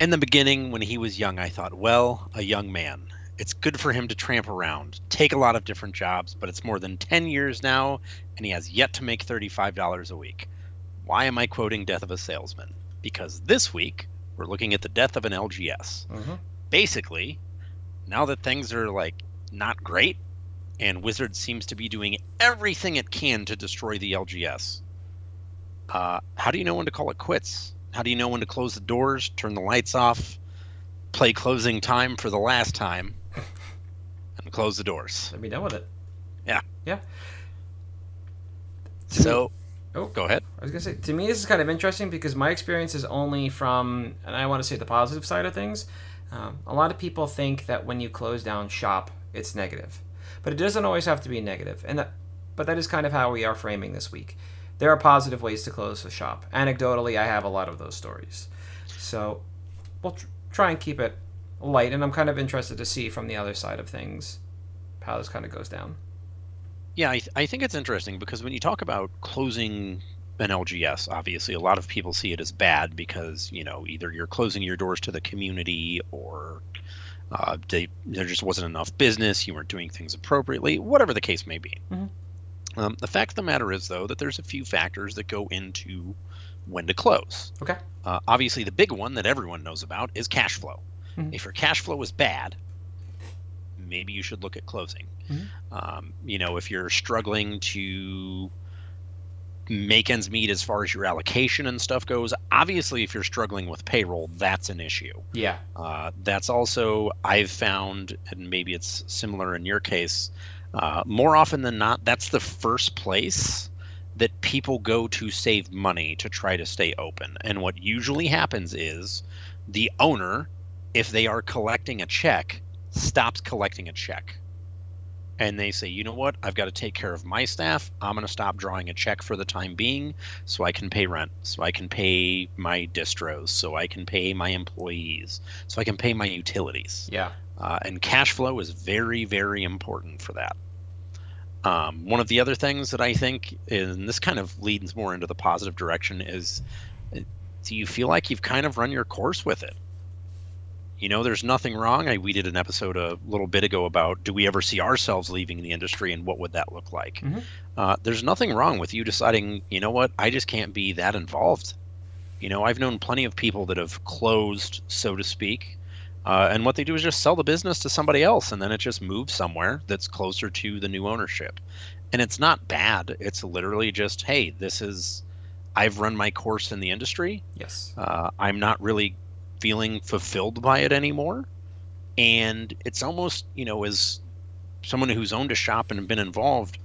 In the beginning, when he was young, I thought, well, a young man. It's good for him to tramp around, take a lot of different jobs, but it's more than 10 years now, and he has yet to make $35 a week. Why am I quoting Death of a Salesman? Because this week, we're looking at the death of an LGS. Mhm. Basically, now that things are like not great, and Wizard seems to be doing everything it can to destroy the LGS, uh, how do you know when to call it quits? How do you know when to close the doors, turn the lights off, play closing time for the last time, and close the doors? Let me done with it. Yeah. Yeah. To me- So, Oh. go ahead. I was gonna say to me this is kind of interesting because my experience is only from, and I want to say the positive side of things. Um, a lot of people think that when you close down shop, it's negative, but it doesn't always have to be negative. negative, and that, but that is kind of how we are framing this week. There are positive ways to close the shop. Anecdotally, I have a lot of those stories, so we'll tr- try and keep it light, and I'm kind of interested to see from the other side of things how this kind of goes down. Yeah, I, th- I think it's interesting because when you talk about closing an LGS, obviously a lot of people see it as bad because you know either you're closing your doors to the community or uh, they, there just wasn't enough business, you weren't doing things appropriately, whatever the case may be. Mhm. Um, the fact of the matter is, though, that there's a few factors that go into when to close. Okay. Uh, obviously, the big one that everyone knows about is cash flow. Mhm. If your cash flow is bad, maybe you should look at closing. Mhm. Um, you know, if you're struggling to make ends meet as far as your allocation and stuff goes, obviously, if you're struggling with payroll, that's an issue. Yeah. Uh, that's also I've found, and maybe it's similar in your case. Uh, more often than not, that's the first place that people go to save money to try to stay open. And what usually happens is the owner, if they are collecting a check, stops collecting a check. And they say, you know what? I've got to take care of my staff. I'm going to stop drawing a check for the time being so I can pay rent, so I can pay my distros, so I can pay my employees, so I can pay my utilities. Yeah. Uh, and cash flow is very, very important for that. Um, one of the other things that I think, and this kind of leads more into the positive direction, is do you feel like you've kind of run your course with it? You know, there's nothing wrong. I we did an episode a little bit ago about do we ever see ourselves leaving the industry and what would that look like? Mhm. Uh, there's nothing wrong with you deciding, you know what, I just can't be that involved. You know, I've known plenty of people that have closed, so to speak, uh, and what they do is just sell the business to somebody else, and then it just moves somewhere that's closer to the new ownership. And it's not bad. It's literally just, hey, this is, I've run my course in the industry. Yes. Uh, I'm not really feeling fulfilled by it anymore. And it's almost, you know, as someone who's owned a shop and been involved,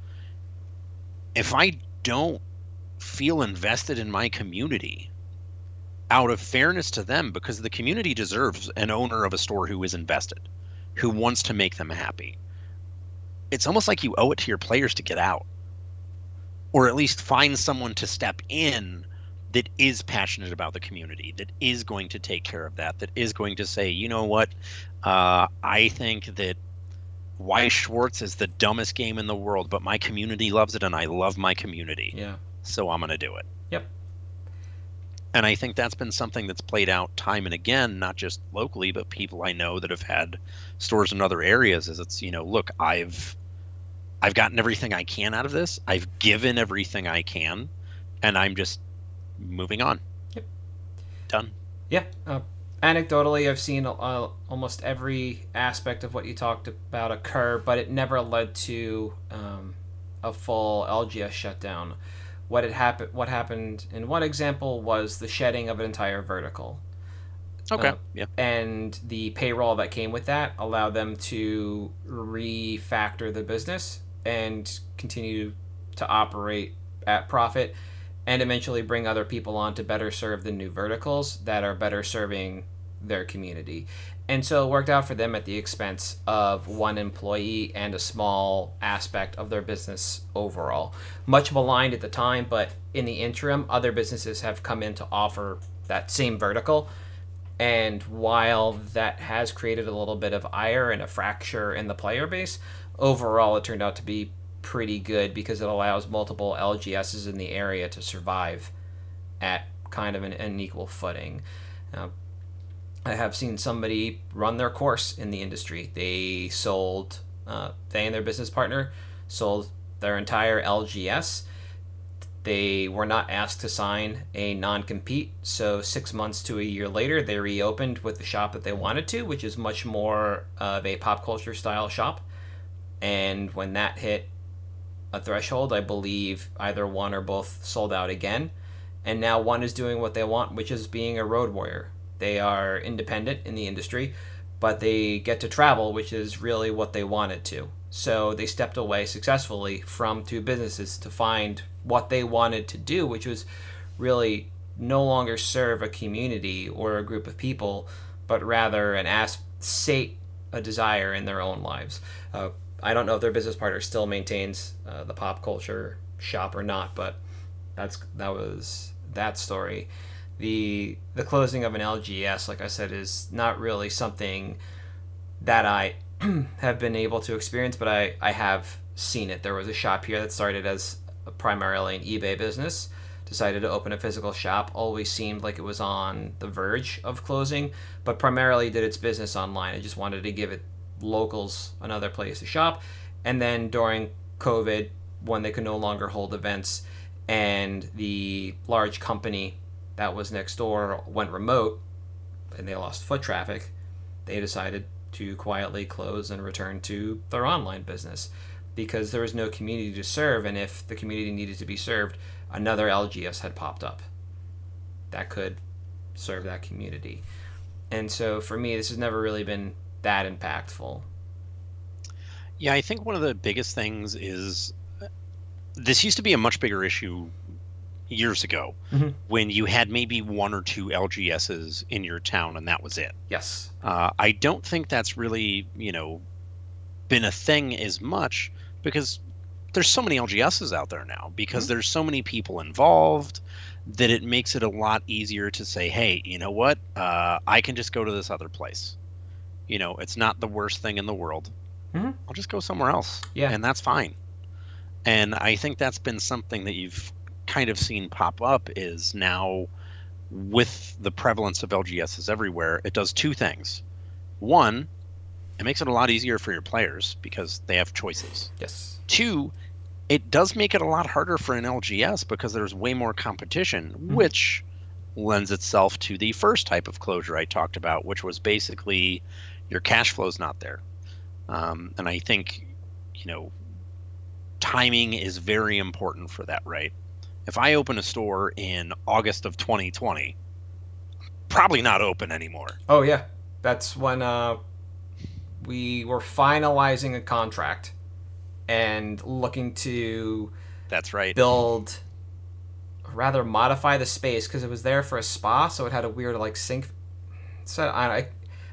if I don't feel invested in my community, out of fairness to them, because the community deserves an owner of a store who is invested, who wants to make them happy. It's almost like you owe it to your players to get out, or at least find someone to step in that is passionate about the community, that is going to take care of that, that is going to say, you know what, uh, I think that Weiss Schwarz is the dumbest game in the world, but my community loves it, and I love my community, Yeah. so I'm going to do it. Yep. And I think that's been something that's played out time and again, not just locally, but people I know that have had stores in other areas. Is it's you know, look, I've I've gotten everything I can out of this. I've given everything I can, and I'm just moving on. Yep. Done. Yeah. Uh, anecdotally, I've seen uh, almost every aspect of what you talked about occur, but it never led to um, a full LGS shutdown. What had happened? What happened in one example was the shedding of an entire vertical, Okay. Uh, yeah. and the payroll that came with that allowed them to refactor the business and continue to operate at profit and eventually bring other people on to better serve the new verticals that are better serving their community. And so it worked out for them at the expense of one employee and a small aspect of their business overall. Much maligned at the time, but in the interim, other businesses have come in to offer that same vertical. And while that has created a little bit of ire and a fracture in the player base, overall it turned out to be pretty good because it allows multiple LGSs in the area to survive at kind of an unequal footing. Uh, I have seen somebody run their course in the industry. They sold, uh, they and their business partner sold their entire LGS. They were not asked to sign a non compete, so six months to a year later, they reopened with the shop that they wanted to, which is much more of a pop culture style shop. And when that hit a threshold, I believe either one or both sold out again. And now one is doing what they want, which is being a road warrior they are independent in the industry, but they get to travel, which is really what they wanted to. So they stepped away successfully from two businesses to find what they wanted to do, which was really no longer serve a community or a group of people, but rather an ask, sate a desire in their own lives. Uh, I don't know if their business partner still maintains uh, the pop culture shop or not, but that's that was that story the the closing of an LGS, like I said, is not really something that I have been able to experience, but I, I have seen it. There was a shop here that started as primarily an eBay business, decided to open a physical shop, always seemed like it was on the verge of closing, but primarily did its business online. I just wanted to give it locals another place to shop. And then during COVID, when they could no longer hold events and the large company that was next door went remote and they lost foot traffic, they decided to quietly close and return to their online business because there was no community to serve. And if the community needed to be served, another LGS had popped up that could serve that community. And so for me, this has never really been that impactful. Yeah, I think one of the biggest things is uh, this used to be a much bigger issue years ago mm-hmm. when you had maybe one or two LGSs in your town and that was it. Yes. Uh, I don't think that's really, you know, been a thing as much because there's so many LGSs out there now because mm-hmm. there's so many people involved that it makes it a lot easier to say, hey, you know what? Uh, I can just go to this other place. You know, it's not the worst thing in the world. Mm-hmm. I'll just go somewhere else. Yeah. And that's fine. And I think that's been something that you've kind of seen pop up is now with the prevalence of LGSs everywhere, it does two things. One, it makes it a lot easier for your players because they have choices. Yes. Two, it does make it a lot harder for an LGS because there's way more competition, mm-hmm. which lends itself to the first type of closure I talked about, which was basically your cash flow is not there. Um, and I think, you know, timing is very important for that, right? If I open a store in August of 2020, probably not open anymore. Oh yeah, that's when uh, we were finalizing a contract and looking to. That's right. Build, rather modify the space because it was there for a spa, so it had a weird like sink. So I, I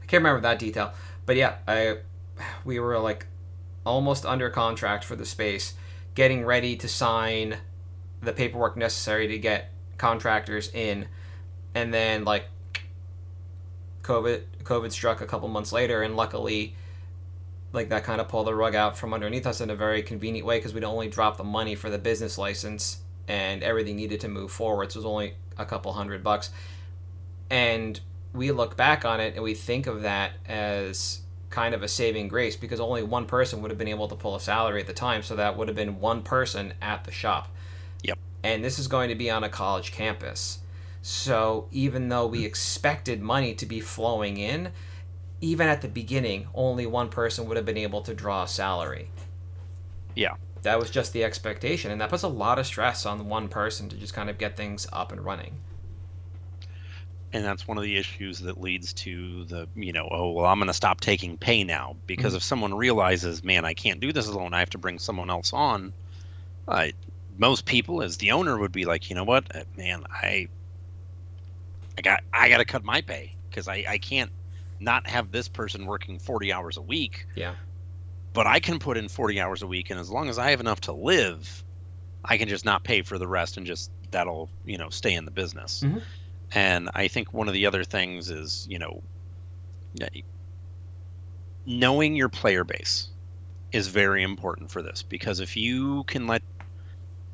can't remember that detail, but yeah, I we were like almost under contract for the space, getting ready to sign the paperwork necessary to get contractors in, and then like COVID COVID struck a couple months later, and luckily, like that kind of pulled the rug out from underneath us in a very convenient way because we'd only dropped the money for the business license, and everything needed to move forward. So it was only a couple hundred bucks, and we look back on it and we think of that as kind of a saving grace because only one person would have been able to pull a salary at the time so that would have been one person at the shop and this is going to be on a college campus. So even though we expected money to be flowing in, even at the beginning, only one person would have been able to draw a salary. Yeah. That was just the expectation, and that puts a lot of stress on one person to just kind of get things up and running. And that's one of the issues that leads to the, you know, oh, well, I'm going to stop taking pay now. Because mm-hmm. if someone realizes, man, I can't do this alone, I have to bring someone else on, uh, most people as the owner would be like, you know what, uh, man, I I got I got to cut my pay because I, I can't not have this person working 40 hours a week. Yeah. But I can put in 40 hours a week, and as long as I have enough to live, I can just not pay for the rest and just that'll you know stay in the business. Mhm. And I think one of the other things is you know knowing your player base is very important for this because if you can let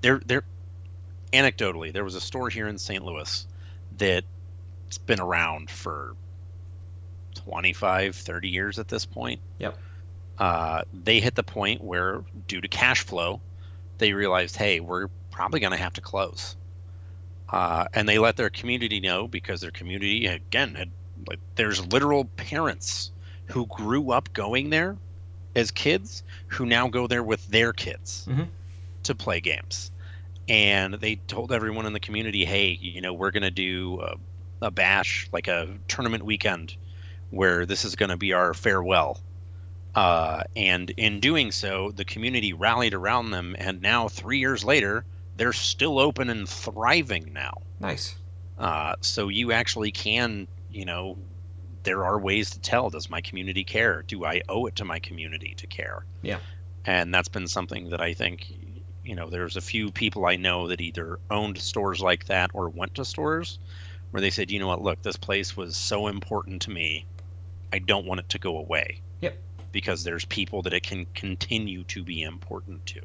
there there anecdotally there was a store here in St. Louis that's been around for 25 30 years at this point Yep. uh, they hit the point where due to cash flow they realized hey we're probably going to have to close uh, and they let their community know because their community again had like there's literal parents who grew up going there as kids who now go there with their kids Mhm. To play games and they told everyone in the community hey you know we're going to do a, a bash like a tournament weekend where this is going to be our farewell uh, and in doing so the community rallied around them and now three years later they're still open and thriving now Nice. uh, so you actually can, you know, there are ways to tell does my community care? Do I owe it to my community to care? Yeah. And that's been something that I think, you know, there's a few people I know that either owned stores like that or went to stores where they said, you know what, look, this place was so important to me. I don't want it to go away. Yep. Because there's people that it can continue to be important to.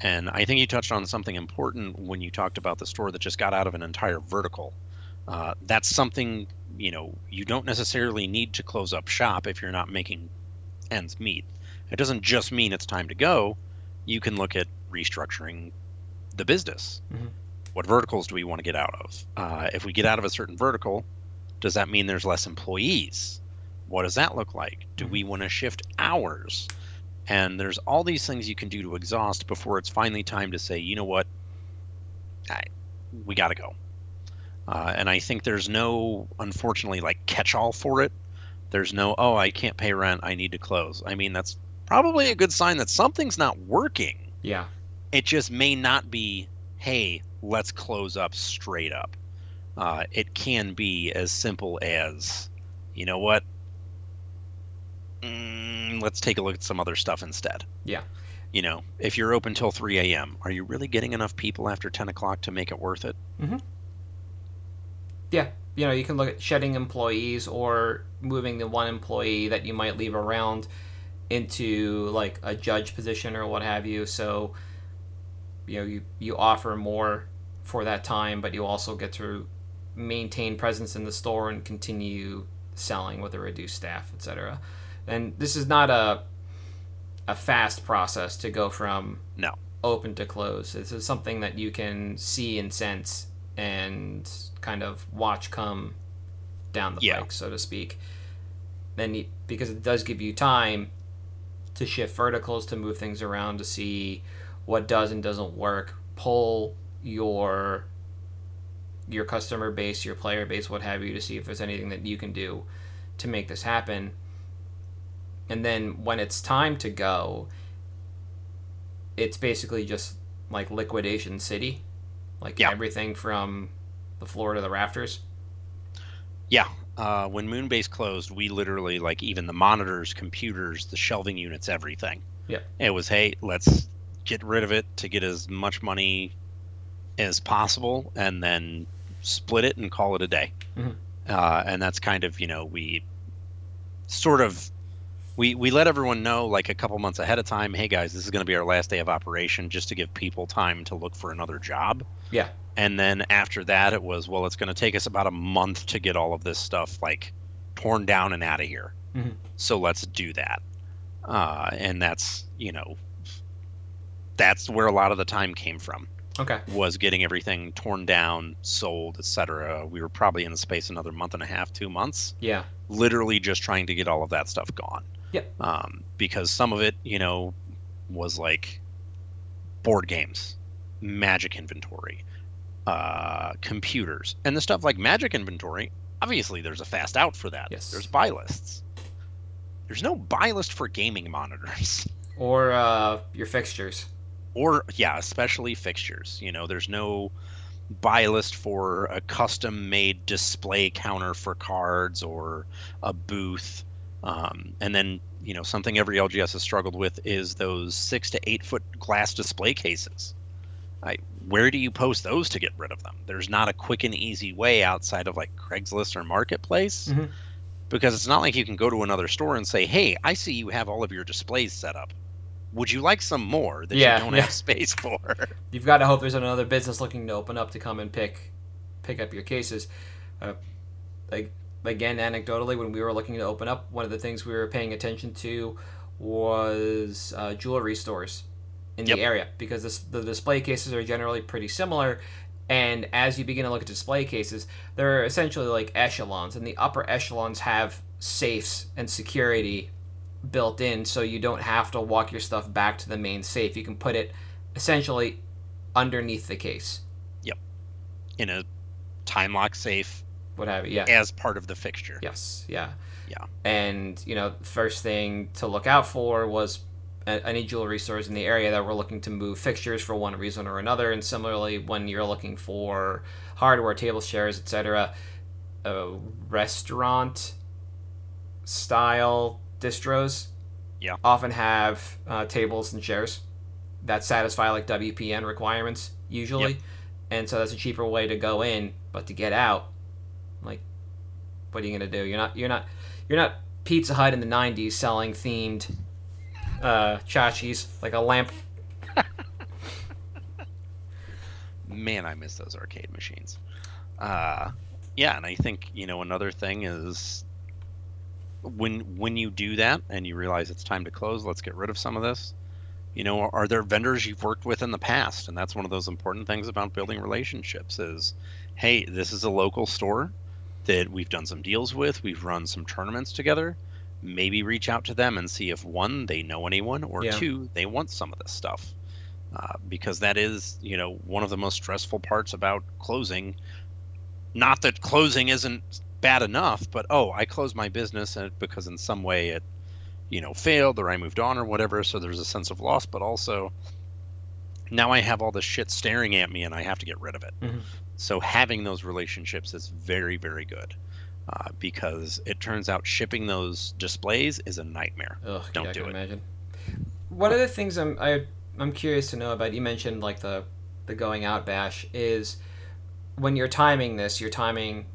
And I think you touched on something important when you talked about the store that just got out of an entire vertical. Uh, that's something, you know, you don't necessarily need to close up shop if you're not making ends meet. It doesn't just mean it's time to go. You can look at restructuring the business. Mhm. What verticals do we want to get out of? Uh, if we get out of a certain vertical, does that mean there's less employees? What does that look like? Do we want to shift hours? And there's all these things you can do to exhaust before it's finally time to say, you know what, I, we got to go. Uh, and I think there's no, unfortunately, like catch-all for it. There's no, oh, I can't pay rent, I need to close. I mean, that's probably a good sign that something's not working. Yeah. It just may not be, hey, let's close up straight up. Uh, it can be as simple as, you know what? Mm, let's take a look at some other stuff instead. Yeah. You know, if you're open till 3 a.m., are you really getting enough people after 10 o'clock to make it worth it? Mhm. Yeah. You know, you can look at shedding employees or moving the one employee that you might leave around into like a judge position or what have you. So, you know, you, you offer more for that time, but you also get to maintain presence in the store and continue selling with a reduced staff, etc. And this is not a a fast process to go from No. open to close. This is something that you can see and sense and kind of watch come down the Yeah. pike, so to speak. Then you, because it does give you time to shift verticals to move things around to see what does and doesn't work, pull your your customer base, your player base, what have you, to see if there's anything that you can do to make this happen. And then when it's time to go, it's basically just like liquidation city, like Yeah. everything from the floor to the rafters. Yeah. Uh, when Moonbase closed, we literally, like, even the monitors, computers, the shelving units, everything. Yeah. It was, hey, let's get rid of it to get as much money as possible and then split it and call it a day. Mhm. Uh, and that's kind of, you know, we sort of. We, we let everyone know like a couple months ahead of time hey guys this is going to be our last day of operation just to give people time to look for another job Yeah. and then after that it was well it's going to take us about a month to get all of this stuff like torn down and out of here Mhm. so let's do that uh, and that's you know that's where a lot of the time came from Okay. was getting everything torn down sold etc we were probably in the space another month and a half two months Yeah. literally just trying to get all of that stuff gone Yep. um, because some of it you know was like board games magic inventory uh, computers and the stuff like magic inventory obviously there's a fast out for that Yes. there's buy lists there's no buy list for gaming monitors Or uh, your fixtures. Or yeah especially fixtures you know there's no buy list for a custom made display counter for cards or a booth. Um, and then, you know, something every LGS has struggled with is those six to eight foot glass display cases. I, where do you post those to get rid of them? There's not a quick and easy way outside of like Craigslist or Marketplace. Mhm. Because it's not like you can go to another store and say, hey, I see you have all of your displays set up. Would you like some more that Yeah, you don't yeah. have space for? You've got to hope there's another business looking to open up to come and pick pick up your cases. Uh, like again, anecdotally, when we were looking to open up, one of the things we were paying attention to was uh, jewelry stores in Yep. the area because this, the display cases are generally pretty similar. And as you begin to look at display cases, they're essentially like echelons, and the upper echelons have safes and security built in, so you don't have to walk your stuff back to the main safe. You can put it essentially underneath the case. Yep. In a time lock safe What have you? Yeah. as part of the fixture. Yes. Yeah. Yeah. And you know, first thing to look out for was any jewelry stores in the area that were looking to move fixtures for one reason or another. And similarly, when you're looking for hardware, table chairs, etc., uh, restaurant style distros Yeah. often have uh, tables and chairs that satisfy like WPN requirements usually. Yep. And so that's a cheaper way to go in, but to get out, like, what are you gonna do? You're not you're not you're not Pizza Hut in the '90s selling themed uh, tchotchkes like a lamp. Man, I miss those arcade machines. Uh, yeah, and I think you know another thing is when when you do that and you realize it's time to close, let's get rid of some of this. You know, are there vendors you've worked with in the past? And that's one of those important things about building relationships is, hey, this is a local store that we've done some deals with, we've run some tournaments together. Maybe reach out to them and see if one, they know anyone, or Yeah. two, they want some of this stuff. Uh, because that is, you know, one of the most stressful parts about closing. Not that closing isn't bad enough, but oh, I closed my business and because in some way it, you know, failed or I moved on or whatever. So there's a sense of loss, but also now I have all this shit staring at me and I have to get rid of it. Mhm. So having those relationships is very, very good. Uh, because it turns out shipping those displays is a nightmare. Ugh, Don't yeah, I do it. Imagine. One of the things I'm I, I'm curious to know about. You mentioned like the the going out bash is when you're timing this, you're timing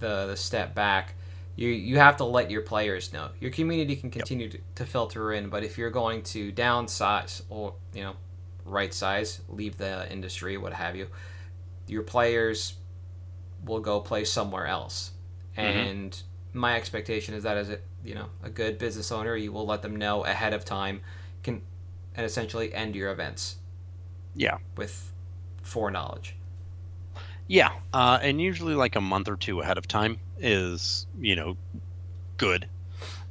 the the step back. You you have to let your players know. Your community can continue to, to filter in, but if you're going to downsize or you know right size, leave the industry, what have you, your players will go play somewhere else. Mhm. And my expectation is that as a you know a good business owner, you will let them know ahead of time, can and essentially end your events Yeah. with foreknowledge. Yeah, uh, and usually like a month or two ahead of time is you know good.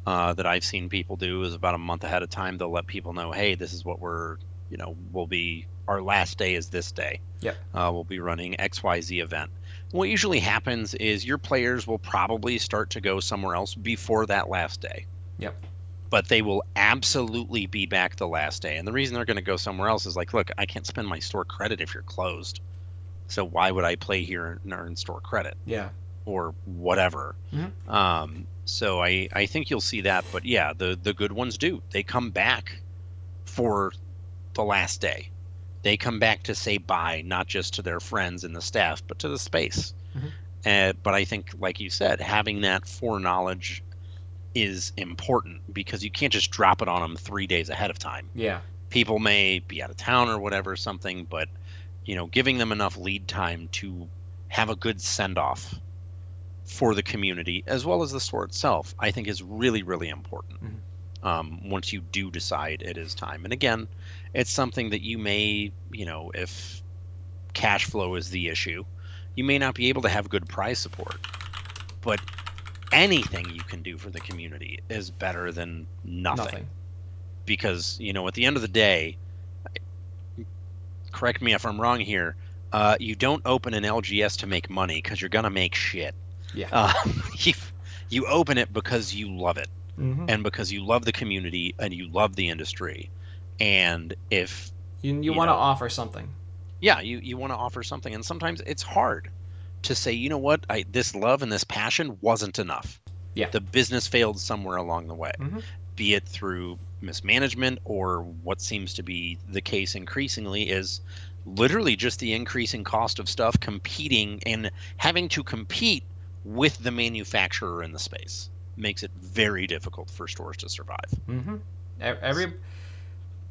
Uh, that I've seen people do is about a month ahead of time. They'll let people know, hey, this is what we're you know will be our last day is this day. Yeah, Uh, we'll be running X Y Z event. What usually happens is your players will probably start to go somewhere else before that last day. Yep. But they will absolutely be back the last day. And the reason they're going to go somewhere else is like, look, I can't spend my store credit if you're closed. So why would I play here and earn store credit Yeah. or whatever? Mhm. Um, so I, I think you'll see that. But yeah, the the good ones do. They come back for the last day. They come back to say bye, not just to their friends and the staff, but to the space. Mhm. Uh, but I think, like you said, having that foreknowledge is important because you can't just drop it on them three days ahead of time Yeah. people may be out of town or whatever something but you know giving them enough lead time to have a good send off for the community as well as the store itself i think is really really important. Um, once you do decide it is time. And again it's something that you may you know if cash flow is the issue you may not be able to have good prize support. But anything you can do for the community is better than Nothing. because you know at the end of the day correct me if i'm wrong here uh, you don't open an lgs to make money because you're gonna make shit Yeah. uh, you, you open it because you love it Mhm. and because you love the community and you love the industry and if You, you, you want to offer something. Yeah, you, you want to offer something, and sometimes it's hard to say, you know what, I, this love and this passion wasn't enough. Yeah. The business failed somewhere along the way, Mhm. be it through mismanagement or what seems to be the case increasingly is literally just the increasing cost of stuff competing and having to compete with the manufacturer in the space makes it very difficult for stores to survive. Mm-hmm. Every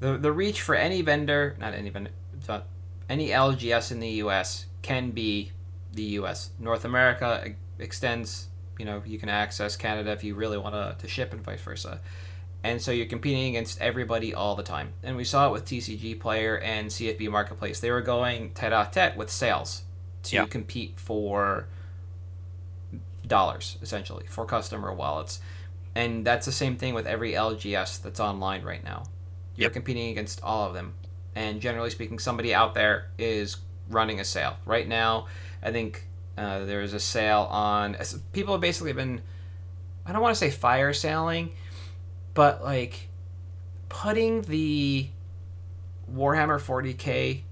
the the reach for any vendor, not any vendor, but any LGS in the U.S. can be the U.S. North America extends. You know, you can access Canada if you really want to, to ship and vice versa. And so you're competing against everybody all the time. And we saw it with TCG Player and CFB Marketplace. They were going tete a tete with sales to Yeah. compete for dollars, essentially, for customer wallets. And that's the same thing with every LGS that's online right now. You're Yep. competing against all of them. And generally speaking, somebody out there is running a sale. Right now, I think uh, there's a sale on. People have basically been, I don't want to say fire sailing, but like putting the Warhammer 40k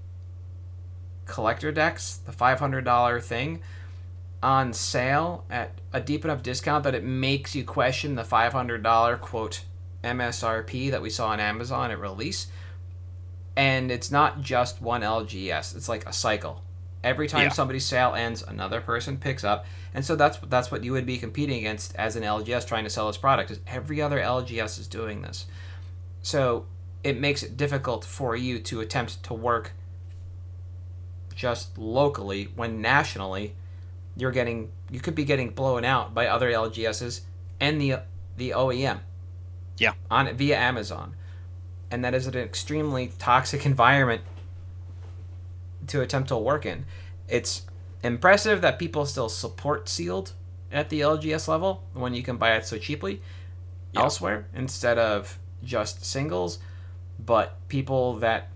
collector decks, the $500 thing, on sale at a deep enough discount that it makes you question the $500 quote MSRP that we saw on Amazon at release. And it's not just one LGS, it's like a cycle. Every time Yeah. somebody's sale ends, another person picks up. And so that's that's what you would be competing against as an LGS trying to sell this product is every other LGS is doing this. So it makes it difficult for you to attempt to work just locally when nationally you're getting you could be getting blown out by other LGSs and the the OEM. Yeah. On via Amazon. And that is an extremely toxic environment to attempt to work in. It's impressive that people still support sealed at the LGS level when you can buy it so cheaply elsewhere instead of just singles, but people that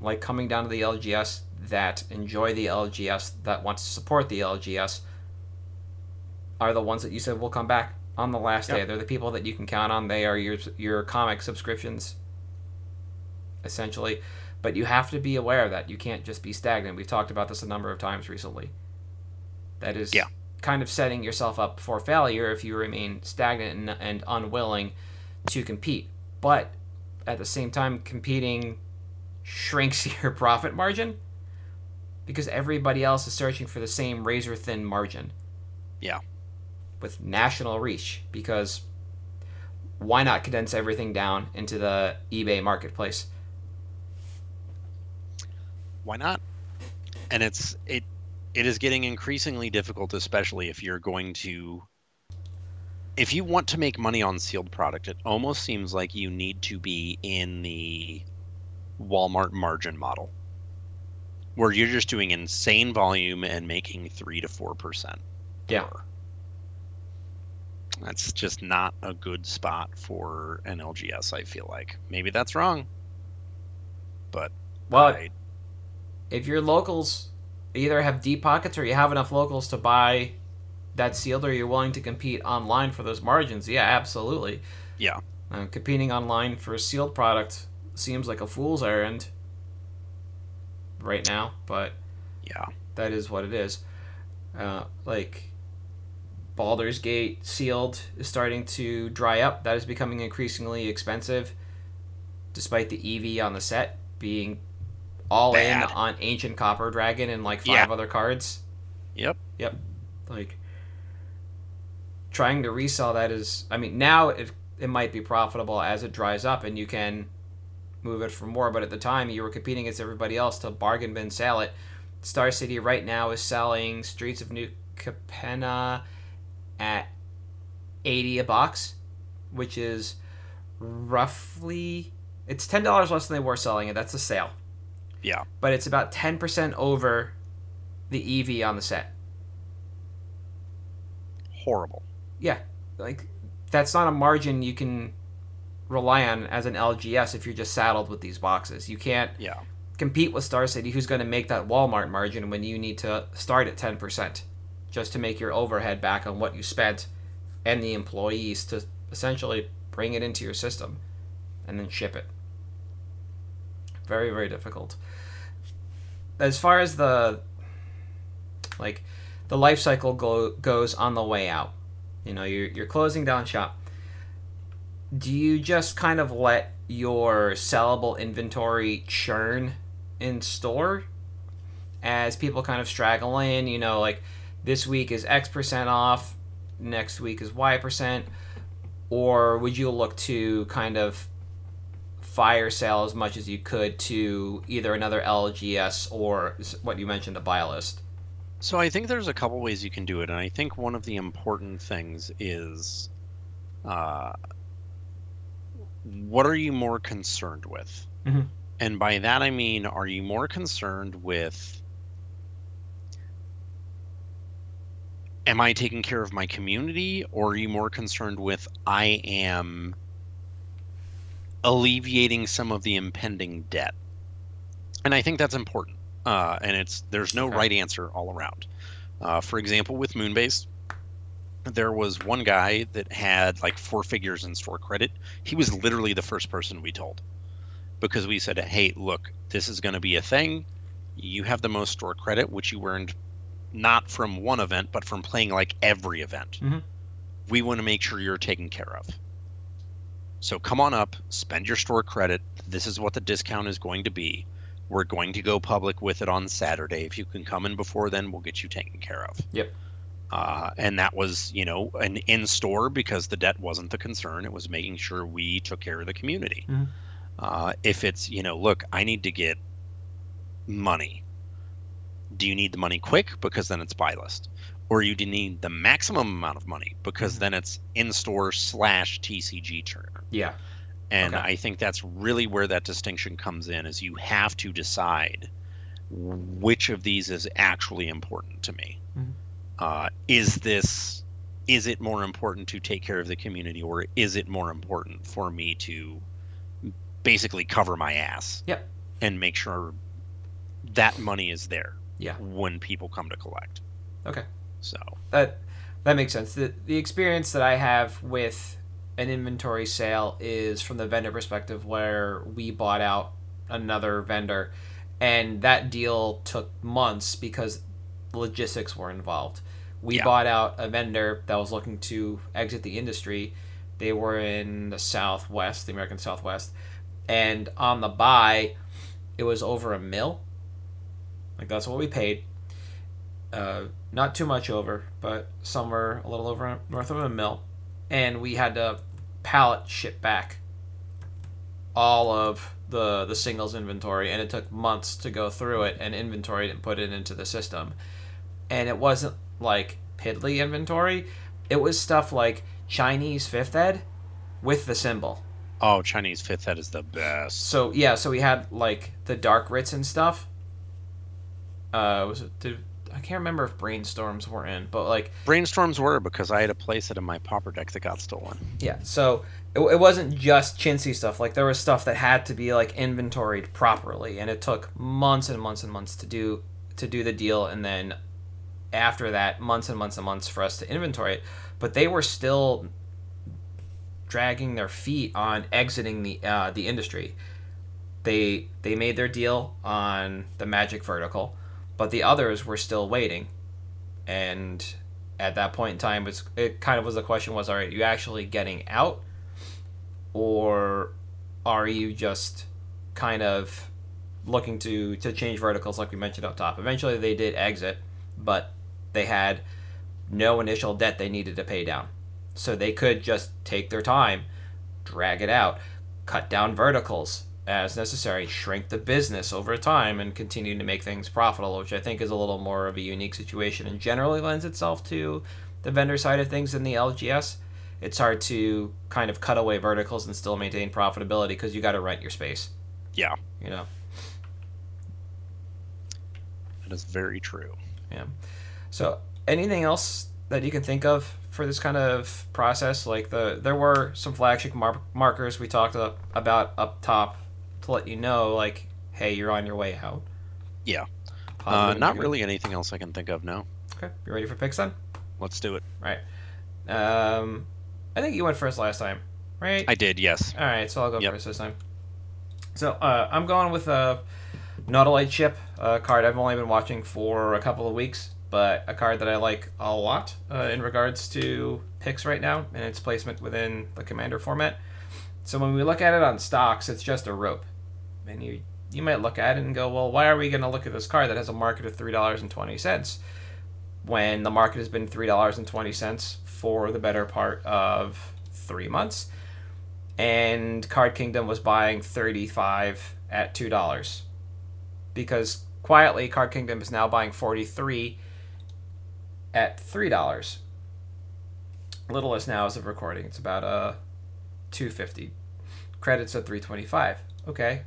like coming down to the LGS that enjoy the LGS that want to support the LGS are the ones that you said will come back on the last day. They're the people that you can count on. They are your your comic subscriptions essentially. But you have to be aware of that. You can't just be stagnant. We've talked about this a number of times recently. That is Yeah. kind of setting yourself up for failure if you remain stagnant and, and unwilling to compete. But at the same time, competing shrinks your profit margin because everybody else is searching for the same razor thin margin. Yeah. With national reach because why not condense everything down into the eBay marketplace? Why not and it's it it is getting increasingly difficult especially if you're going to if you want to make money on sealed product it almost seems like you need to be in the walmart margin model where you're just doing insane volume and making 3 to 4% Yeah. more. that's just not a good spot for an lgs i feel like maybe that's wrong but Well, I, if your locals either have deep pockets or you have enough locals to buy that sealed or you're willing to compete online for those margins, yeah, absolutely. yeah Uh, competing online for a sealed product seems like a fool's errand right now, but yeah that is what it is. Uh, like Baldur's Gate sealed is starting to dry up. That is becoming increasingly expensive, despite the EV on the set being all Bad. in on Ancient Copper Dragon and like five Yeah. other cards. Yep. Yep. Like trying to resell that is. I mean, now it it might be profitable as it dries up and you can move it for more. But at the time, you were competing against everybody else to bargain bin sell it. Star City right now is selling Streets of New Capenna at 80 a box, which is roughly it's $10 less than they were selling it. That's a sale. Yeah. But it's about 10% over the EV on the set. horrible. Yeah. Like that's not a margin you can rely on as an LGS if you're just saddled with these boxes. You can't Yeah. compete with Star City, who's going to make that Walmart margin when you need to start at 10% just to make your overhead back on what you spent and the employees to essentially bring it into your system and then ship it. Very, very difficult. As far as the like the life cycle go, goes on the way out, you know, you're you're closing down shop. Do you just kind of let your sellable inventory churn in store as people kind of straggle in? You know, like this week is X percent off, next week is Y percent, or would you look to kind of fire sale as much as you could to either another LGS or what you mentioned, a buy list? So I think there's a couple ways you can do it, and I think one of the important things is, uh, what are you more concerned with? Mhm. And by that I mean, are you more concerned with, am I taking care of my community, or are you more concerned with, I am alleviating some of the impending debt? And I think that's important. Uh, and it's there's no Okay. right answer all around. Uh, for example, with Moonbase, there was one guy that had like four figures in store credit. He was literally the first person we told because we said, "Hey, look, this is going to be a thing. You have the most store credit, which you earned not from one event, but from playing like every event. Mhm. We want to make sure you're taken care of. So come on up, spend your store credit. This is what the discount is going to be. We're going to go public with it on Saturday. If you can come in before then, we'll get you taken care of. Yep. Uh, and that was, you know, an in store because the debt wasn't the concern. It was making sure we took care of the community. Mhm. Uh, if it's, you know, look, I need to get money. Do you need the money quick? Because then it's buy list. Or you do need the maximum amount of money because then it's in store slash TCG turn. Yeah. And Okay. I think that's really where that distinction comes in is you have to decide which of these is actually important to me. Mhm. Uh, is this is it more important to take care of the community or is it more important for me to basically cover my ass Yep. and make sure that money is there Yeah. when people come to collect. Okay. So That that makes sense. The the experience that I have with an inventory sale is from the vendor perspective where we bought out another vendor and that deal took months because logistics were involved. We Yeah. bought out a vendor that was looking to exit the industry. They were in the Southwest, the American Southwest, and on the buy, it was over a mil. Like that's what we paid. Uh, not too much over, but somewhere a little over north of a mil, and we had to pallet ship back all of the the singles inventory, and it took months to go through it and inventory it and put it into the system, and it wasn't like piddly inventory, it was stuff like Chinese fifth ed with the symbol. oh Chinese fifth head is the best. So yeah, so we had like the dark writs and stuff. Uh, was it? Did, I can't remember if brainstorms were in, but like Brainstorms were because I had a playset in my pauper deck that got stolen. yeah. So it, it wasn't just chintzy stuff. Like there was stuff that had to be like inventoried properly, and it took months and months and months to do to do the deal, and then after that, months and months and months for us to inventory it. But they were still dragging their feet on exiting the uh, the industry. They they made their deal on the Magic vertical, but the others were still waiting. And at that point in time, it's, it kind of was the question was, right, you actually getting out, or are you just kind of looking to to change verticals like we mentioned up top? Eventually, they did exit, but they had no initial debt they needed to pay down. So they could just take their time, drag it out, cut down verticals as necessary, shrink the business over time, and continue to make things profitable, which I think is a little more of a unique situation and generally lends itself to the vendor side of things in the LGS. It's hard to kind of cut away verticals and still maintain profitability because you got to rent your space. Yeah, You know. that is very true. Yeah. So, anything else that you can think of for this kind of process? Like the there were some flagship mar- markers we talked about up top to let you know, like, hey, you're on your way out. Yeah. Uh, not really anything else I can think of now. Okay, you ready for picks then? Let's do it. Right. Um, I think you went first last time, right? I did, yes. All right, so I'll go Yep. first this time. So uh, I'm going with a Nautiloid ship. a card I've only been watching for a couple of weeks, but a card that I like a lot uh, in regards to picks right now and its placement within the Commander format. So when we look at it on stocks, it's just a rope, and you you might look at it and go, well, why are we going to look at this card that has a market of three dollars and twenty cents when the market has been three dollars and twenty cents for the better part of three months, and Card Kingdom was buying thirty five at two dollars, because quietly Card Kingdom is now buying forty three at three dollars. Little Littlest now as of recording, it's about uh two fifty. Credits at three twenty five. Okay,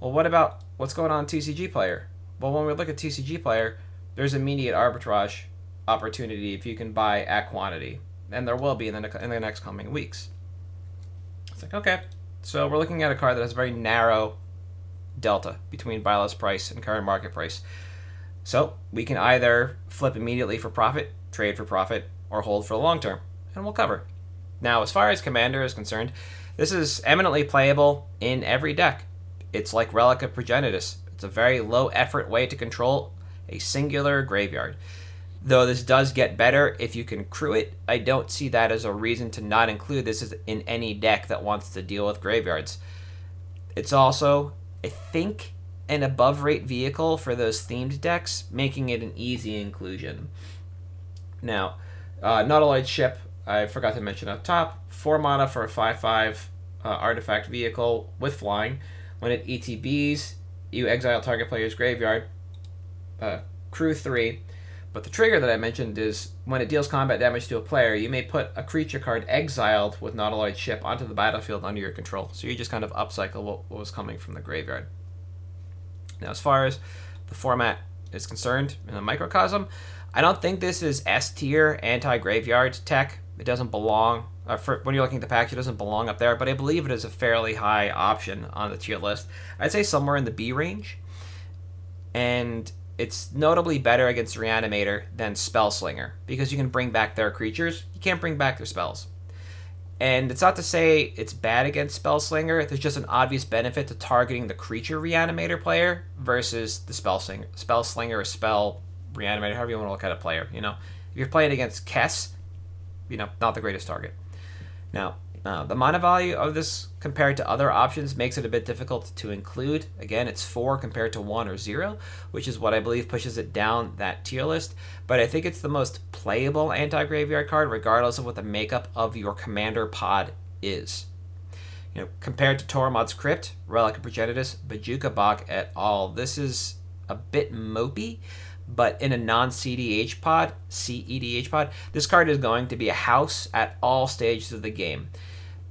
well, what about what's going on TCG Player? Well, when we look at TCG Player, there's immediate arbitrage opportunity if you can buy at quantity, and there will be in the, ne- in the next coming weeks. It's like, okay, so we're looking at a card that has a very narrow delta between buy list price and current market price. So we can either flip immediately for profit, trade for profit, or hold for the long term, and we'll cover. Now, as far as Commander is concerned, this is eminently playable in every deck. It's like Relic of Progenitus. It's a very low effort way to control a singular graveyard. Though this does get better if you can crew it, I don't see that as a reason to not include this in any deck that wants to deal with graveyards. It's also, I think, an above rate vehicle for those themed decks, making it an easy inclusion. Now, uh, Nautiloid Ship, I forgot to mention up top, 4 mana for a 5 5 uh, artifact vehicle with flying. When it ETBs, you exile target player's graveyard, uh, crew 3. But the trigger that I mentioned is when it deals combat damage to a player, you may put a creature card exiled with Nautiloid Ship onto the battlefield under your control. So you just kind of upcycle what, what was coming from the graveyard. Now, as far as the format is concerned in the microcosm, I don't think this is S tier anti graveyard tech. It doesn't belong. Uh, for, when you're looking at the package, it doesn't belong up there, but I believe it is a fairly high option on the tier list. I'd say somewhere in the B range. And it's notably better against Reanimator than Spellslinger because you can bring back their creatures. You can't bring back their spells. And it's not to say it's bad against Spellslinger. There's just an obvious benefit to targeting the creature Reanimator player versus the Spellslinger, Spellslinger or Spell Reanimator, however you want to look at a player. You know, if you're playing against Kess, you know, not the greatest target. Now, uh, the mana value of this compared to other options makes it a bit difficult to include. Again, it's 4 compared to 1 or 0, which is what I believe pushes it down that tier list. But I think it's the most playable anti graveyard card, regardless of what the makeup of your commander pod is. You know, compared to Tormod's Crypt, Relic of Progenitus, Bojuka Bog et al., this is a bit mopey, but in a non CDH pod, CEDH pod, this card is going to be a house at all stages of the game.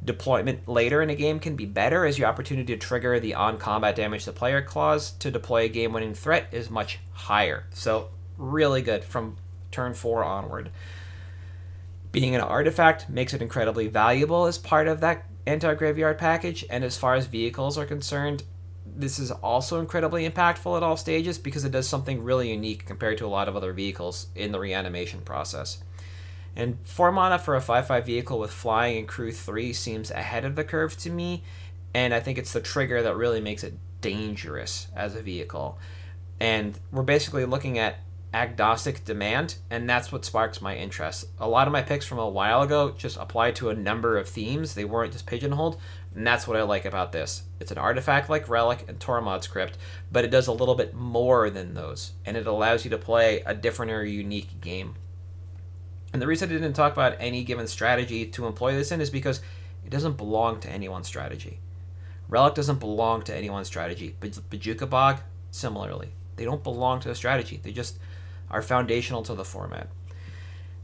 Deployment later in a game can be better as your opportunity to trigger the on combat damage the player clause to deploy a game winning threat is much higher. So, really good from turn 4 onward. Being an artifact makes it incredibly valuable as part of that anti graveyard package, and as far as vehicles are concerned, this is also incredibly impactful at all stages because it does something really unique compared to a lot of other vehicles in the reanimation process. And 4 mana for a 5 5 vehicle with flying and crew 3 seems ahead of the curve to me, and I think it's the trigger that really makes it dangerous as a vehicle. And we're basically looking at agnostic demand, and that's what sparks my interest. A lot of my picks from a while ago just applied to a number of themes, they weren't just pigeonholed, and that's what I like about this. It's an artifact like Relic and Tormod's Crypt, but it does a little bit more than those, and it allows you to play a different or unique game. And the reason I didn't talk about any given strategy to employ this in is because it doesn't belong to anyone's strategy. Relic doesn't belong to anyone's strategy, but Bojuka Bog, similarly. They don't belong to the strategy. They just are foundational to the format.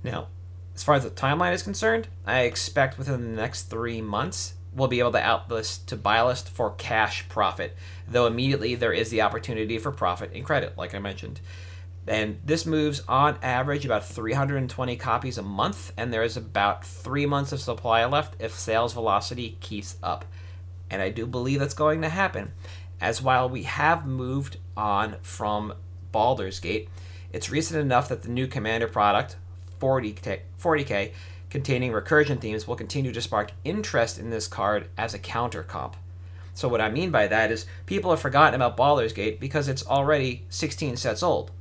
Now, as far as the timeline is concerned, I expect within the next three months we'll be able to outlist to buy list for cash profit, though immediately there is the opportunity for profit and credit, like I mentioned. And this moves on average about 320 copies a month, and there is about three months of supply left if sales velocity keeps up. And I do believe that's going to happen, as while we have moved on from Baldur's Gate, it's recent enough that the new Commander product, 40K, 40K containing recursion themes, will continue to spark interest in this card as a counter comp. So what I mean by that is people have forgotten about Baldur's Gate because it's already 16 sets old.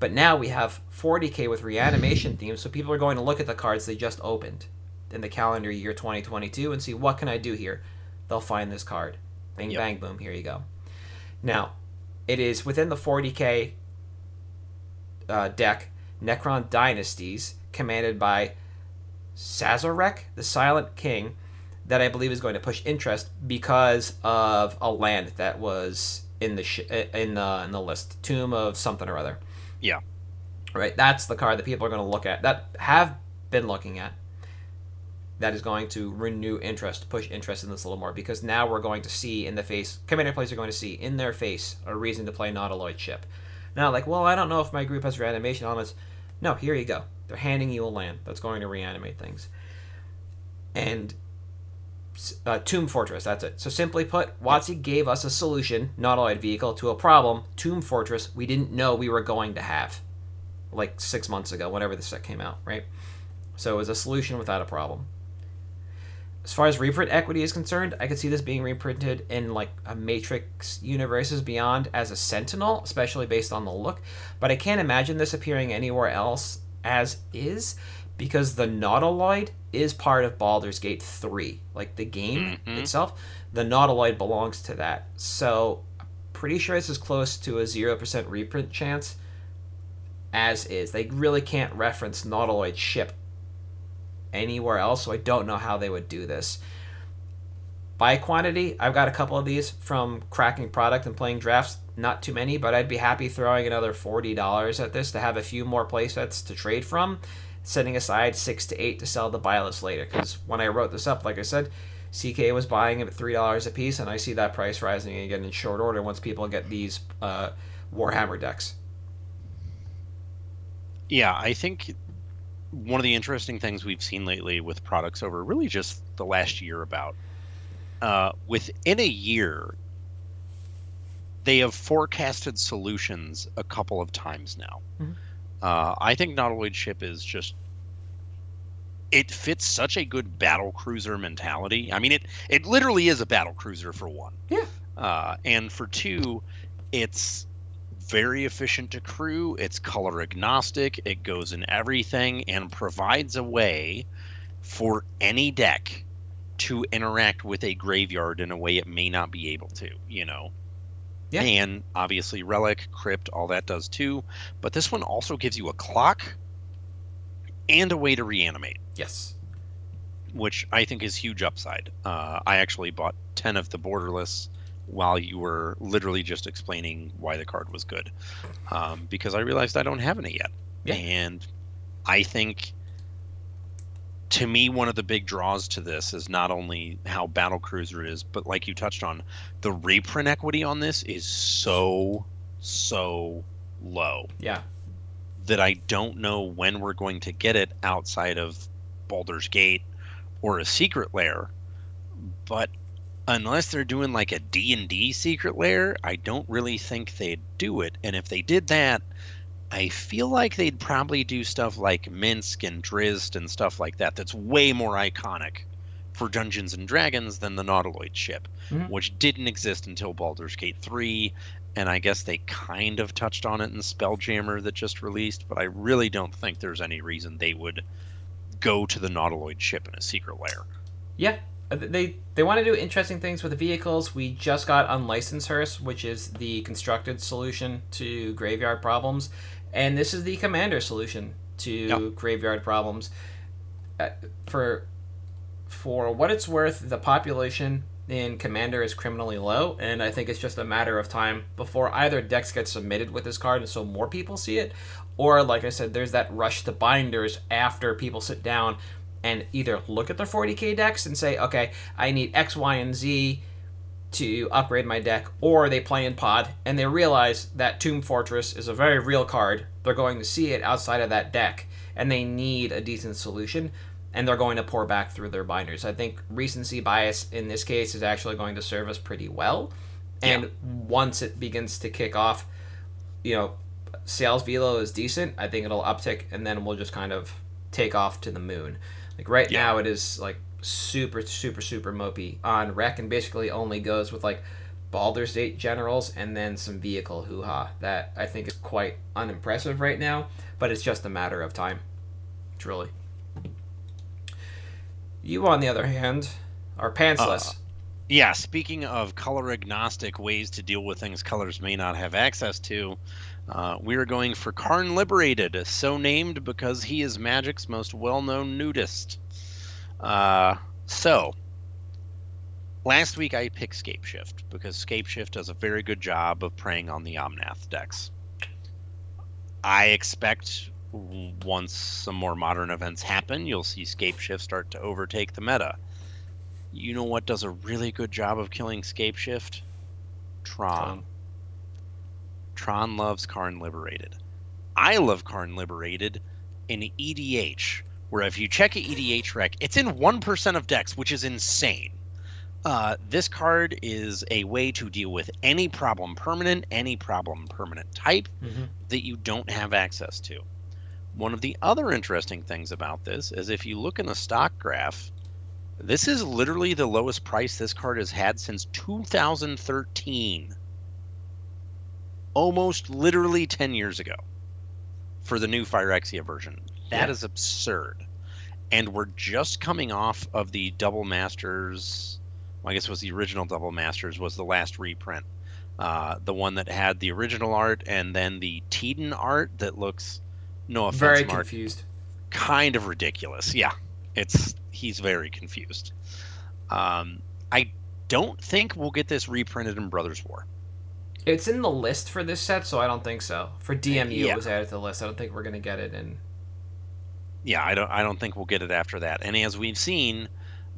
But now we have 40k with reanimation themes, so people are going to look at the cards they just opened in the calendar year 2022 and see what can I do here. They'll find this card. Bang Yep. bang boom, here you go. Now, it is within the 40k uh, deck Necron Dynasties, commanded by Szarekh, the Silent King, that I believe is going to push interest because of a land that was in the sh- eh, in the in the list, Tomb of something or other. Yeah. Right. That's the card that people are going to look at. That have been looking at. That is going to renew interest, push interest in this a little more because now we're going to see in the face, commander players are going to see in their face a reason to play Nautiloid ship. Now, like, well, I don't know if my group has reanimation elements. No, here you go. They're handing you a land that's going to reanimate things. And uh, Tomb Fortress, that's it. So simply put, WotC gave us a solution, not Nautiloid vehicle, to a problem, Tomb Fortress, we didn't know we were going to have. Like six months ago, whenever the set came out, right? So it was a solution without a problem. As far as reprint equity is concerned, I could see this being reprinted in like a Matrix Universes Beyond as a Sentinel, especially based on the look. But I can't imagine this appearing anywhere else as is, because the Nautiloid is part of Baldur's Gate 3. Like the game Mhm. itself, the Nautiloid belongs to that. So I'm pretty sure this is close to a 0% reprint chance as is. They really can't reference Nautiloid ship anywhere else, so I don't know how they would do this. By quantity, I've got a couple of these from cracking product and playing drafts. Not too many, but I'd be happy throwing another $40 at this to have a few more playsets to trade from, setting aside six to eight to sell the buy list later. Because when I wrote this up, like I said, CK was buying at $3 a piece, and I see that price rising again in short order once people get these uh, Warhammer decks. Yeah, I think one of the interesting things we've seen lately with products over really just the last year about uh, within a year they have forecasted solutions a couple of times now. Mhm. Uh, I think Nautiloid ship is just it fits such a good battle cruiser mentality. I mean, it it literally is a battle cruiser for one. Yeah. Uh, and for two, it's very efficient to crew. It's color agnostic. It goes in everything and provides a way for any deck to interact with a graveyard in a way it may not be able to, you know. Yeah. And obviously relic, crypt, all that does too. But this one also gives you a clock and a way to reanimate Yes. which I think is huge upside. Uh, I actually bought ten of the borderless while you were literally just explaining why the card was good, um, because I realized I don't have any yet, Yeah. and I think. To me, one of the big draws to this is not only how battle cruiser is, but like you touched on, the reprint equity on this is so, so low Yeah. that I don't know when we're going to get it outside of Baldur's Gate or a secret lair. But unless they're doing like a D&D secret lair, I don't really think they'd do it. And if they did that, I feel like they'd probably do stuff like Minsc and Drizzt and stuff like that that's way more iconic for Dungeons and Dragons than the Nautiloid ship, Mhm. which didn't exist until Baldur's Gate 3 and I guess they kind of touched on it in Spelljammer that just released, but I really don't think there's any reason they would go to the Nautiloid ship in a secret lair. Yeah, uh, they they want to do interesting things with the vehicles. We just got Unlicensed Hearse, which is the constructed solution to graveyard problems, and this is the Commander solution to Yep. graveyard problems. Uh, for for what it's worth, the population in Commander is criminally low, and I think it's just a matter of time before either decks get submitted with this card, and so more people see it, or like I said, there's that rush to binders after people sit down and either look at their 40k decks and say, okay, I need X, Y, and Z to upgrade my deck, or they play in pod and they realize that Tomb Fortress is a very real card. They're going to see it outside of that deck, and they need a decent solution, and they're going to pour back through their binders. I think recency bias in this case is actually going to serve us pretty well, and once it begins to kick off, you know, sales velo is decent. I think it'll uptick, and then we'll just kind of take off to the moon. Like right Yeah. now, it is like super super super mopey on rec and basically only goes with like Baldur's Gate generals and then some vehicle hoo ha. That I think is quite unimpressive right now, but it's just a matter of time. Truly. You, on the other hand, are pantsless. Uh, yeah, speaking of color agnostic ways to deal with things colors may not have access to, uh, we are going for Karn Liberated, so named because he is Magic's most well known nudist. Uh, so, last week I picked Scapeshift because Scapeshift does a very good job of preying on the Omnath decks. I expect once some more modern events happen, you'll see Scapeshift start to overtake the meta. You know what does a really good job of killing Scapeshift? Tron. Tron loves Karn Liberated. I love Karn Liberated in EDH, where if you check a EDH rec, it's in 1% of decks, which is insane. Uh, this card is a way to deal with any problem permanent, any problem permanent type mm-hmm. that you don't have access to. One of the other interesting things about this is if you look in the stock graph, this is literally the lowest price this card has had since 2013. Almost literally 10 years ago for the new Phyrexia version. That yeah. is absurd. And we're just coming off of the Double Masters. Well, I guess it was the original Double Masters was the last reprint. Uh, the one that had the original art and then the Teden art that looks no offense, very Mark, confused. Kind of ridiculous. Yeah, it's he's very confused. Um, I don't think we'll get this reprinted in Brothers War. It's in the list for this set, so I don't think so. For DMU, yeah. it was added to the list. I don't think we're gonna get it in. Yeah, I don't. I don't think we'll get it after that. And as we've seen,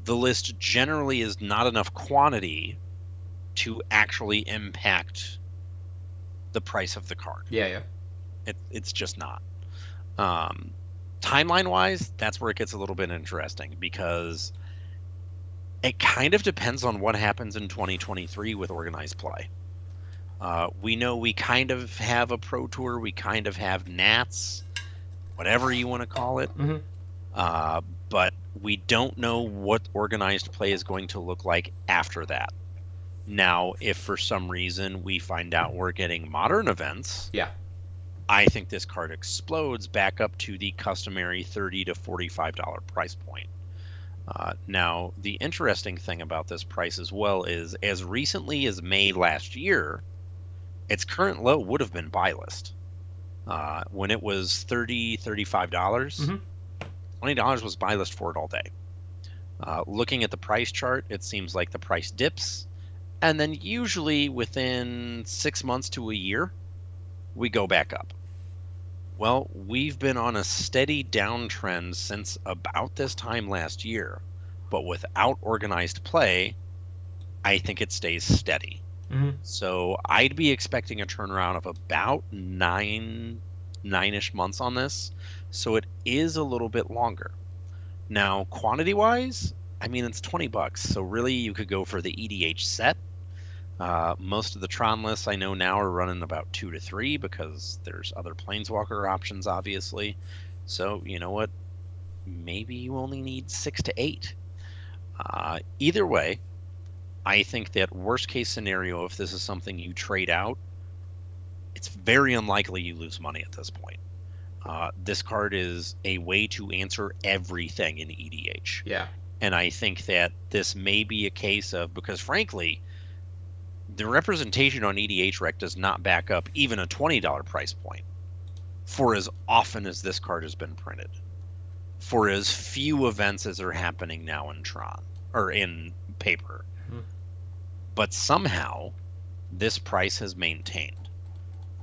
the list generally is not enough quantity to actually impact the price of the card. Yeah, yeah. It, it's just not. Um, timeline wise, that's where it gets a little bit interesting because it kind of depends on what happens in 2023 with organized play. Uh, we know we kind of have a pro tour, we kind of have Nats, whatever you want to call it, mm-hmm. uh, but we don't know what organized play is going to look like after that. Now, if for some reason we find out we're getting modern events, yeah, I think this card explodes back up to the customary thirty to forty-five dollar price point. Uh, now, the interesting thing about this price as well is, as recently as May last year, its current low would have been buy list. Uh, when it was 30 $35, dollars mm-hmm. $20 was buy list for it all day. Uh, looking at the price chart, it seems like the price dips, and then usually within six months to a year, we go back up. Well, we've been on a steady downtrend since about this time last year, but without organized play, I think it stays steady. Mm-hmm. So I'd be expecting a turnaround of about nine, nine-ish months on this. So it is a little bit longer. Now, quantity-wise, I mean it's twenty bucks. So really, you could go for the EDH set uh, most of the Tron lists I know now are running about two to three because there's other Planeswalker options, obviously. So, you know what? Maybe you only need six to eight. Uh, either way, I think that worst case scenario, if this is something you trade out, it's very unlikely you lose money at this point. Uh, this card is a way to answer everything in EDH. Yeah. And I think that this may be a case of, because frankly, the representation on EDHREC does not back up even a $20 price point for as often as this card has been printed, for as few events as are happening now in Tron or in paper. But somehow this price has maintained.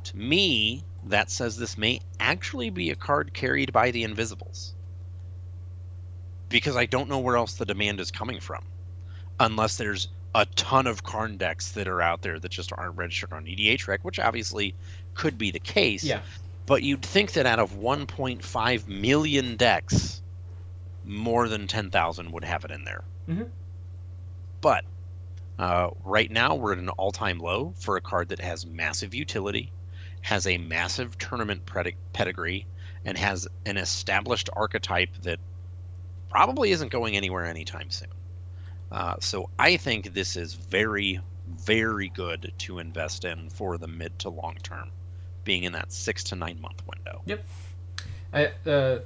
To me, that says this may actually be a card carried by the Invisibles. Because I don't know where else the demand is coming from. Unless there's a ton of Karn decks that are out there that just aren't registered on EDHREC, which obviously could be the case. Yeah. But you'd think that out of 1.5 million decks, more than 10,000 would have it in there. Mm-hmm. But uh, right now, we're at an all time low for a card that has massive utility, has a massive tournament pedigree, and has an established archetype that probably isn't going anywhere anytime soon. Uh, so I think this is very, very good to invest in for the mid to long term, being in that six to nine month window. Yep. I, uh,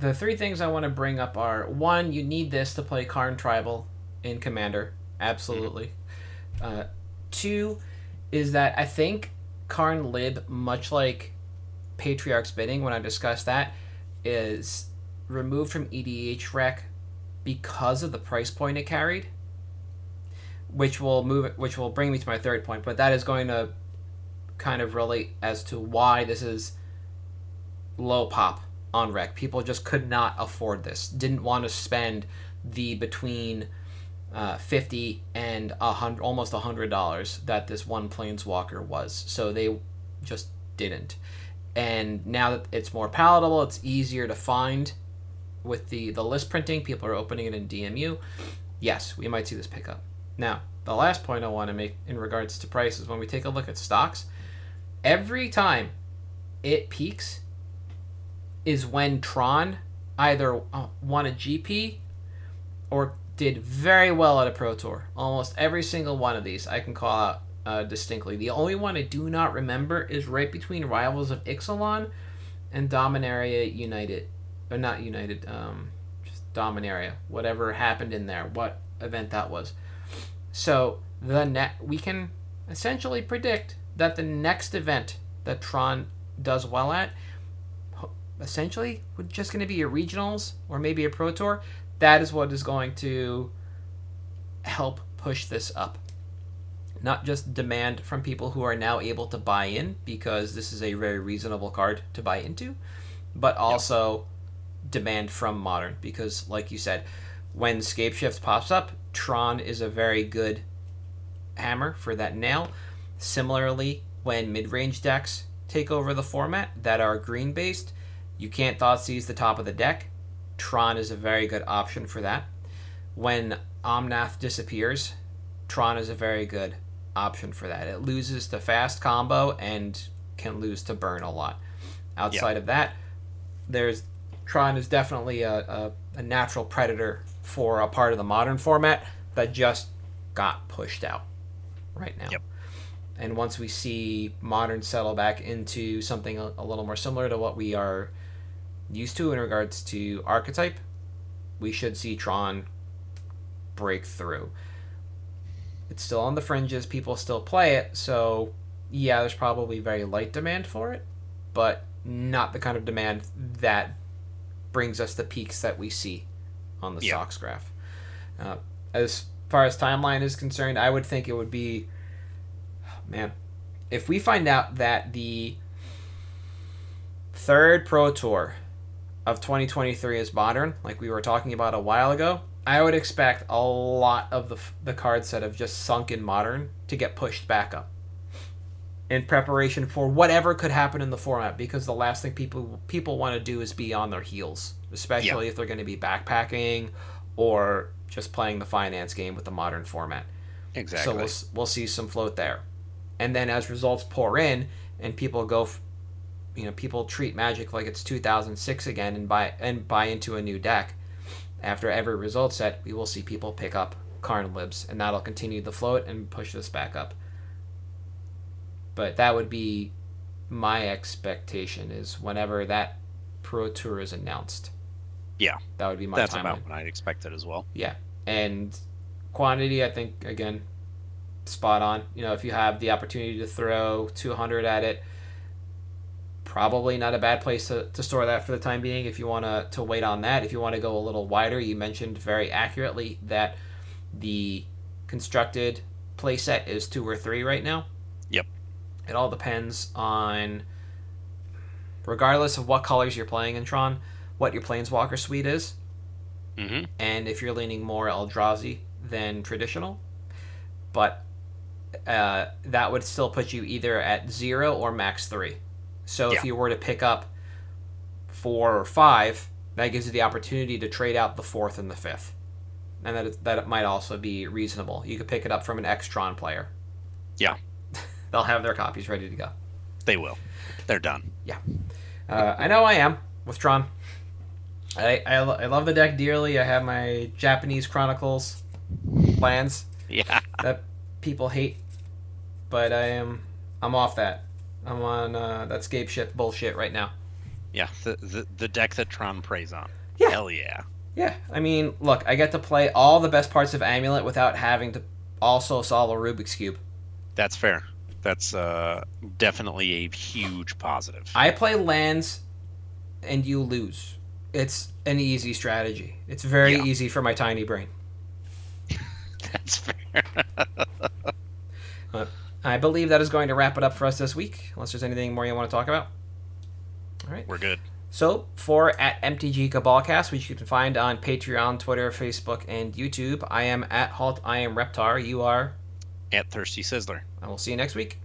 the three things I want to bring up are one, you need this to play Karn Tribal in Commander, absolutely. Uh, two is that I think Karn Lib, much like Patriarch's Bidding, when I discussed that, is removed from EDH rec because of the price point it carried, which will move which will bring me to my third point. But that is going to kind of relate as to why this is low pop on rec. People just could not afford this. Didn't want to spend the between uh, fifty and a hundred, almost a hundred dollars that this one planeswalker was. So they just didn't. And now that it's more palatable, it's easier to find with the the list printing. People are opening it in DMU. Yes, we might see this pick up. Now, the last point I want to make in regards to prices, when we take a look at stocks, every time it peaks is when Tron either uh, won a GP or did very well at a Pro Tour. Almost every single one of these I can call out uh, distinctly. The only one I do not remember is right between Rivals of Ixalan and Dominaria United. Or not United, um, just Dominaria. Whatever happened in there, what event that was. So the net we can essentially predict that the next event that Tron does well at essentially would just going to be a regionals or maybe a pro tour that is what is going to help push this up not just demand from people who are now able to buy in because this is a very reasonable card to buy into but also yep. demand from modern because like you said when Scape Scapeshift pops up tron is a very good hammer for that nail similarly when mid-range decks take over the format that are green based you can't Thoughtseize the top of the deck. Tron is a very good option for that. When Omnath disappears, Tron is a very good option for that. It loses to fast combo and can lose to burn a lot. Outside of that, there's Tron is definitely a, a, a, natural predator for a part of the modern format that just got pushed out right now. Yep. And once we see modern settle back into something a, a little more similar to what we are used to in regards to archetype, we should see Tron break through. It's still on the fringes, people still play it, so yeah, there's probably very light demand for it, but not the kind of demand that brings us the peaks that we see on the yeah. stocks graph. Uh, as far as timeline is concerned, I would think it would be, man, if we find out that the third Pro Tour of 2023 is modern, like we were talking about a while ago, I would expect a lot of the, the cards that have just sunk in modern to get pushed back up in preparation for whatever could happen in the format because the last thing people people want to do is be on their heels, especially yeah. if they're going to be backpacking or just playing the finance game with the modern format. Exactly. So we'll, we'll see some float there. And then as results pour in and people go f- you know people treat Magic like it's 2006 again and buy and buy into a new deck. After every result set, we will see people pick up Karn Libs, and that'll continue the float and push this back up. But that would be my expectation is whenever that Pro Tour is announced. Yeah, that would be my. That's timeline. about what I'd expect it as well. Yeah, and quantity, I think again, spot on. You know, if you have the opportunity to throw 200 at it, probably not a bad place to, to store that for the time being if you want to, to wait on that. If you want to go a little wider, you mentioned very accurately that the constructed playset is two or three right now. Yep. It all depends on, regardless of what colors you're playing in Tron, what your Planeswalker suite is. Mm-hmm. And if you're leaning more Eldrazi than traditional. But uh, that would still put you either at zero or max three. So yeah. if you were to pick up four or five, that gives you the opportunity to trade out the fourth and the fifth, and that that might also be reasonable. You could pick it up from an Extron player. Yeah, they'll have their copies ready to go. They will. They're done. Yeah, uh, I know I am with Tron. I, I, I love the deck dearly. I have my Japanese Chronicles lands Yeah. that people hate, but I am I'm off that. I'm on uh, that scape shit bullshit right now. Yeah. The, the the deck that Tron preys on. Yeah. Hell yeah. Yeah, I mean, look, I get to play all the best parts of Amulet without having to also solve a Rubik's cube. That's fair. That's uh, definitely a huge positive. I play lands, and you lose. It's an easy strategy. It's very Yeah. easy for my tiny brain. That's fair. I believe that is going to wrap it up for us this week. Unless there's anything more you want to talk about. All right. We're good. So, for at MTG Cabalcast, which you can find on Patreon, Twitter, Facebook, and YouTube, I am at Halt. I am Reptar. You are. At Thirsty Sizzler. I will see you next week.